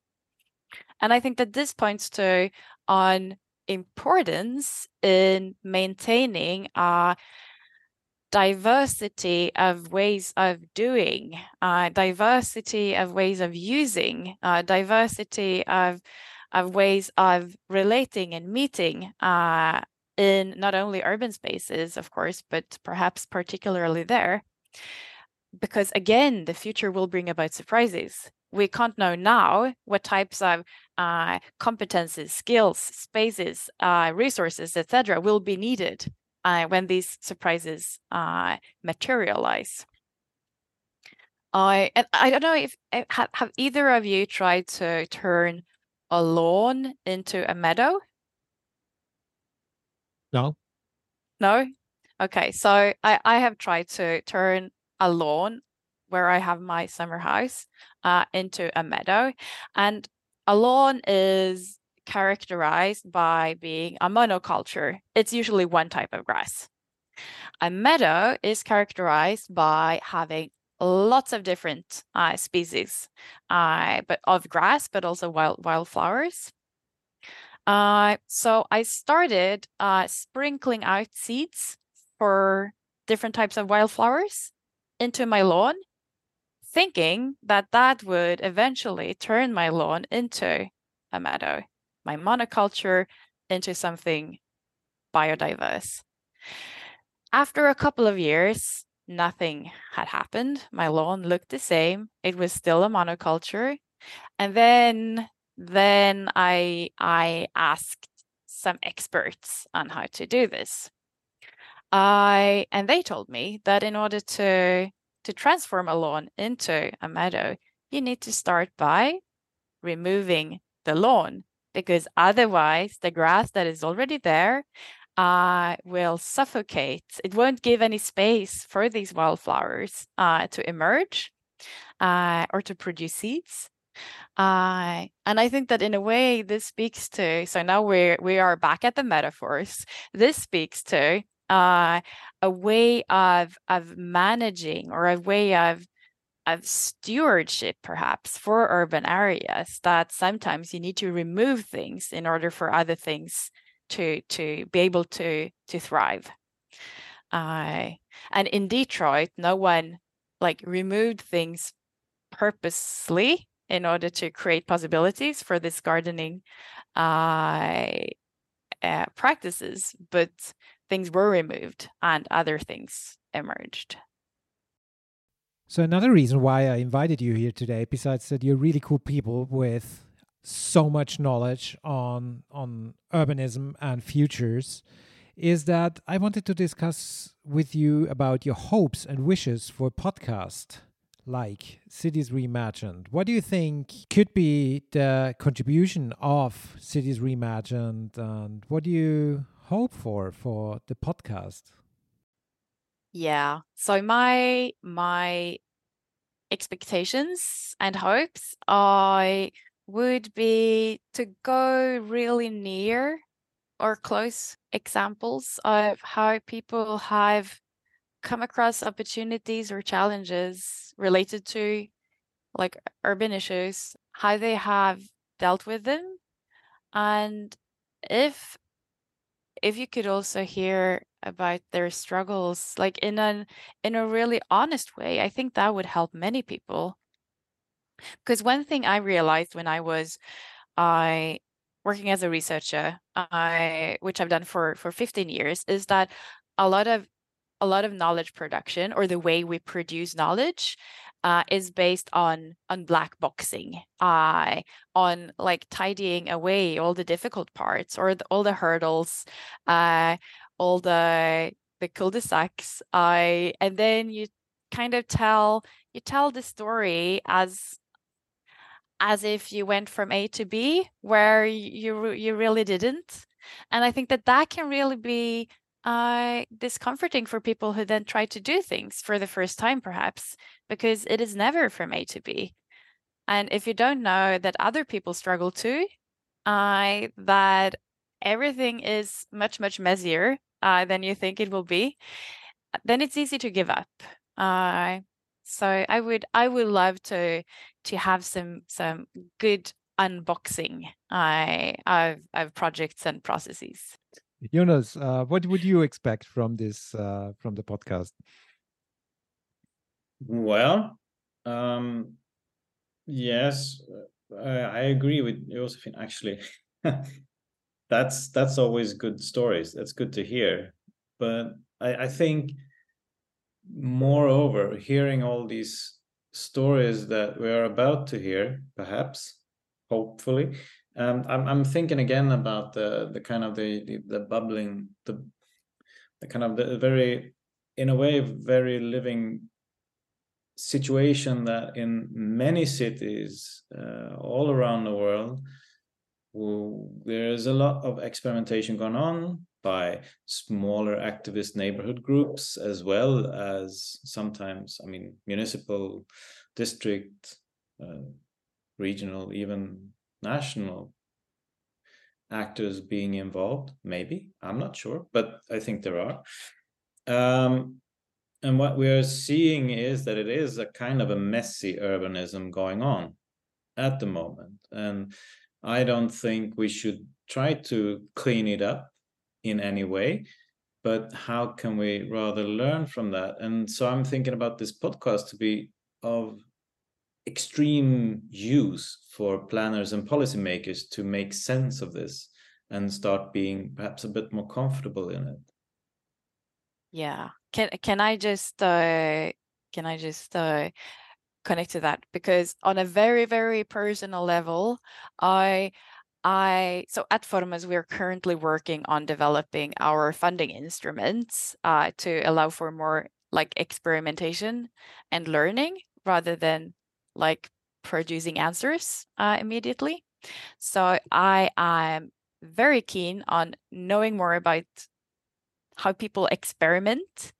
And I think that this points to on importance in maintaining a diversity of ways of doing, uh, diversity of ways of using, uh, diversity of of ways of relating and meeting uh, in not only urban spaces, of course, but perhaps particularly there. Because again, the future will bring about surprises we can't know now what types of uh, competences, skills, spaces, uh, resources, etc., will be needed uh, when these surprises uh, materialize. I and I don't know if eh, have, have either of you tried to turn a lawn into a meadow. No. No. Okay, so I I have tried to turn a lawn where I have my summer house uh, into a meadow. And a lawn is characterized by being a monoculture. It's usually one type of grass. A meadow is characterized by having lots of different uh, species, uh, but of grass, but also wild wildflowers. Uh, so I started uh, sprinkling out seeds for different types of wildflowers into my lawn thinking that that would eventually turn my lawn into a meadow, my monoculture into something biodiverse. After a couple of years, nothing had happened. My lawn looked the same. It was still a monoculture. And then then I I asked some experts on how to do this. I and they told me that in order to to transform a lawn into a meadow, you need to start by removing the lawn because otherwise the grass that is already there uh, will suffocate. It won't give any space for these wildflowers uh, to emerge uh, or to produce seeds. Uh, and I think that in a way this speaks to so now we're we are back at the metaphors. This speaks to uh, a way of of managing or a way of of stewardship perhaps for urban areas that sometimes you need to remove things in order for other things to to be able to to thrive. Uh, and in detroit no one like removed things purposely in order to create possibilities for this gardening uh, uh, practices but things were removed and other things emerged. So another reason why I invited you here today, besides that you're really cool people with so much knowledge on on urbanism and futures, is that I wanted to discuss with you about your hopes and wishes for a podcast like Cities Reimagined. What do you think could be the contribution of Cities Reimagined, and what do you hope for for the podcast? Yeah. So my my expectations and hopes I would be to go really near or close examples of how people have come across opportunities or challenges related to like urban issues, how they have dealt with them, and if if you could also hear about their struggles like in an in a really honest way i think that would help many people. Because one thing i realized when i was i working as a researcher i which i've done for for 15 years is that a lot of a lot of knowledge production or the way we produce knowledge uh, is based on on black boxing, uh, on like tidying away all the difficult parts or the, all the hurdles, uh, all the the cul-de-sacs. I and then you kind of tell you tell the story as as if you went from A to B, where you you really didn't. And I think that that can really be uh, discomforting for people who then try to do things for the first time, perhaps, because it is never from A to B. And if you don't know that other people struggle too, uh, that everything is much, much messier uh, than you think it will be, then it's easy to give up. Uh, so I would I would love to to have some some good unboxing uh, of, of projects and processes. Jonas, uh, what would you expect from this uh, from the podcast? Well, um, yes, uh, I agree with Josefin. Actually, *laughs* that's that's always good stories. That's good to hear. But I, I think, moreover, hearing all these stories that we are about to hear, perhaps, hopefully, um, I'm I'm thinking again about the the kind of the the, the bubbling the the kind of the very in a way very living situation that in many cities uh, all around the world there's a lot of experimentation going on by smaller activist neighborhood groups as well as sometimes i mean municipal district uh, regional even national actors being involved? Maybe. I'm not sure but i think there are. Um, and what we are seeing is that it is a kind of a messy urbanism going on at the moment. And i don't think we should try to clean it up in any way but how can we rather learn from that? And so i'm thinking about this podcast to be of extreme use for planners and policymakers to make sense of this and start being perhaps a bit more comfortable in it. Yeah. Can can i just uh can i just uh connect to that? Because on a very very personal level i I so at Formas we are currently working on developing our funding instruments uh, to allow for more like experimentation and learning rather than like producing answers uh, immediately. So I am very keen on knowing more about how people experiment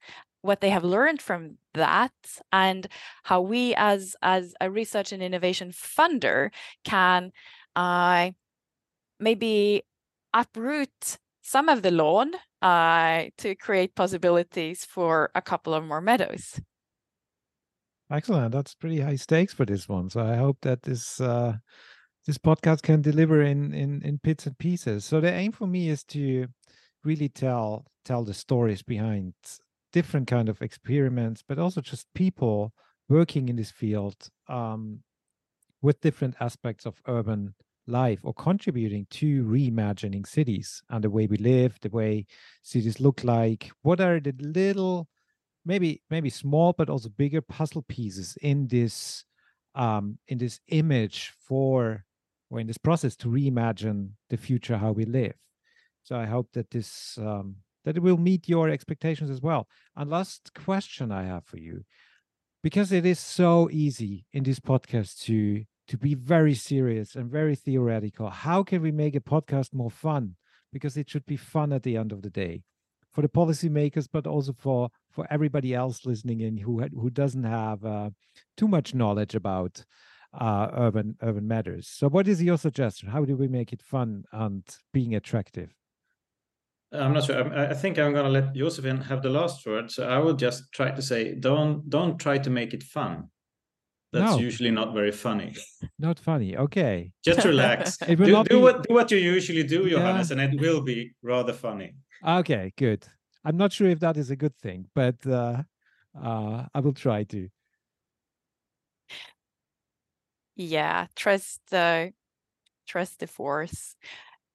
what they have learned from that and how we as as a research and innovation funder can uh, maybe uproot some of the lawn uh, to create possibilities for a couple of more meadows Excellent. That's pretty high stakes for this one. So I hope that this uh, this podcast can deliver in in in bits and pieces. So the aim for me is to really tell tell the stories behind different kind of experiments, but also just people working in this field um, with different aspects of urban life or contributing to reimagining cities and the way we live, the way cities look like. What are the little maybe maybe small but also bigger puzzle pieces in this um, in this image for or in this process to reimagine the future how we live. So I hope that this um, that it will meet your expectations as well. And last question I have for you, because it is so easy in this podcast to to be very serious and very theoretical. How can we make a podcast more fun? Because it should be fun at the end of the day for the policymakers, but also for for everybody else listening in who who doesn't have uh, too much knowledge about uh, urban urban matters. So, what is your suggestion? How do we make it fun and being attractive? I'm not sure. I, I think I'm going to let Josefin have the last word. So I will just try to say, don't don't try to make it fun. That's no. usually not very funny. Not funny. Okay. Just relax. *laughs* do, do be... what do what you usually do, Johannes, yeah. and it will be rather funny. Okay, good. I'm not sure if that is a good thing, but uh, uh, I will try to. Yeah, trust the trust the force.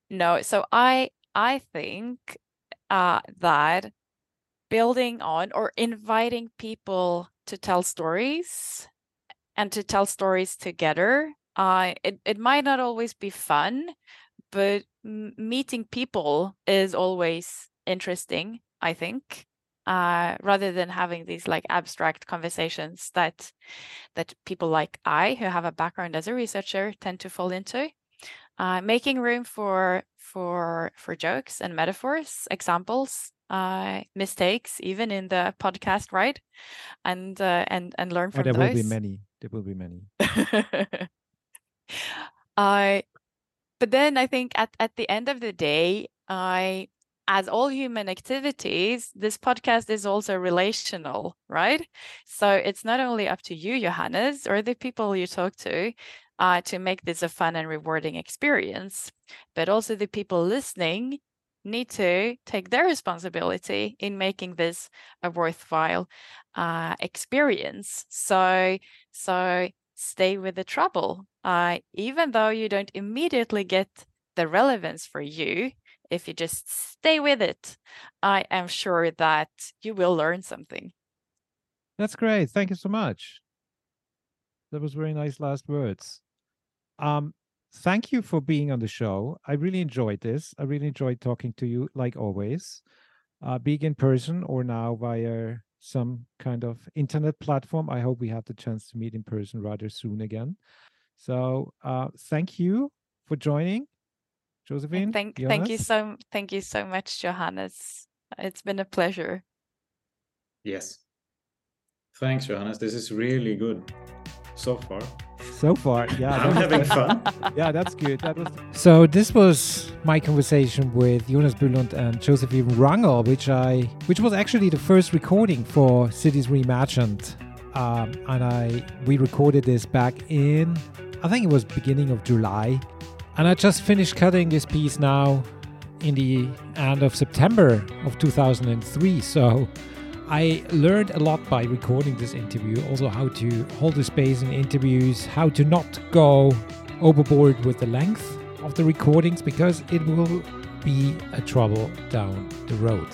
No, so I I think uh, that building on or inviting people to tell stories and to tell stories together. Uh, it, it might not always be fun, but meeting people is always interesting, I think. Uh, rather than having these like abstract conversations that that people like I, who have a background as a researcher, tend to fall into. Uh, making room for for for jokes and metaphors, examples, uh, mistakes, even in the podcast, right? And uh, and and learn Oh, from there those. There will be many. There will be many. *laughs* I but then I think at, at the end of the day, I as all human activities, this podcast is also relational, right? So it's not only up to you, Johannes, or the people you talk to, uh, to make this a fun and rewarding experience, but also the people listening need to take their responsibility in making this a worthwhile uh, experience. So, so stay with the trouble. Uh, even though you don't immediately get the relevance for you, if you just stay with it, I am sure that you will learn something. That's great. Thank you so much. That was very nice last words. Um, thank you for being on the show. I really enjoyed this. I really enjoyed talking to you, like always, uh, being in person or now via some kind of internet platform. I hope we have the chance to meet in person rather soon again. So, uh, thank you for joining, Josefin. And thank, thank you so, thank you so much, Johannes. It's been a pleasure. Yes. Thanks, Johannes. This is really good so far. So far, yeah, *laughs* I'm that was having the- fun. *laughs* yeah, that's good. That was so. This was my conversation with Jonas Bylund and Josefin Wangel, which I, which was actually the first recording for Cities Reimagined, um, and I we recorded this back in, I think it was beginning of July, and I just finished cutting this piece now, in the end of September of 2003. So. I learned a lot by recording this interview, also how to hold the space in interviews, how to not go overboard with the length of the recordings because it will be a trouble down the road.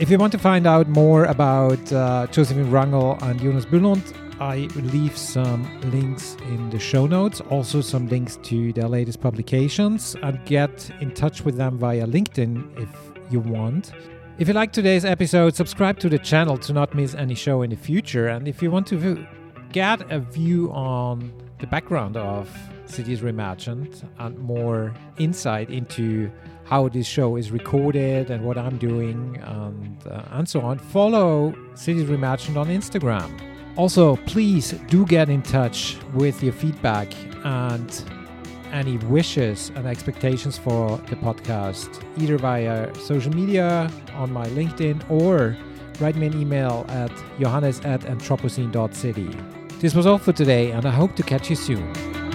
If you want to find out more about uh, Josefin Wangel and Jonas Bylund, I leave some links in the show notes, also some links to their latest publications, and get in touch with them via LinkedIn if you want. If you like today's episode, subscribe to the channel to not miss any show in the future. And if you want to get a view on the background of Cities Reimagined and more insight into how this show is recorded and what I'm doing and, uh, and so on, follow Cities Reimagined on Instagram. Also, please do get in touch with your feedback and any wishes and expectations for the podcast, either via social media, on my LinkedIn, or write me an email at johannes at anthropocene.city. This was all for today, and I hope to catch you soon.